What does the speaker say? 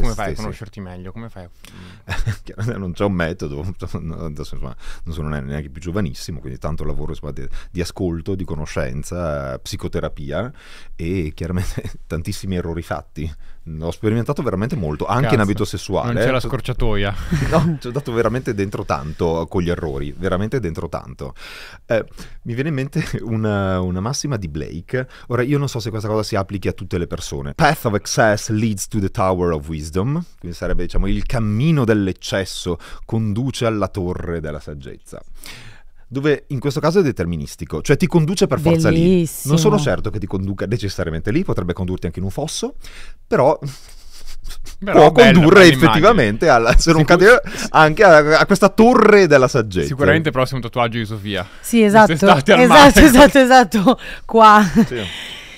se Come fai a conoscerti meglio? Come fai? a- Chiaramente non c'è un metodo, adesso insomma, non sono neanche più giovanissimo, quindi tanto lavoro insomma, di, di ascolto, di conoscenza, eh, psicoterapia e chiaramente tantissimi errori fatti. Ho sperimentato veramente molto, anche in Cazzo, ambito sessuale. Non c'è la eh. scorciatoia. No, ci ho dato veramente dentro tanto con gli errori, veramente dentro tanto. Eh, mi viene in mente una, una massima di Blake. Ora, io non so se questa cosa si applichi a tutte le persone. Path of excess leads to the tower of wisdom, quindi sarebbe, diciamo, il cammino dell'eccesso conduce alla torre della saggezza. Dove in questo caso è deterministico, cioè ti conduce per forza lì. Bellissimo. Non sono certo che ti conduca necessariamente lì, potrebbe condurti anche in un fosso, però, Però può bello, condurre effettivamente alla, se non Sicur- cade, anche a, a questa torre della saggezza. Sicuramente il prossimo tatuaggio di Sofia. Sì, esatto. Esatto, mare. esatto, esatto. Qua. Sì.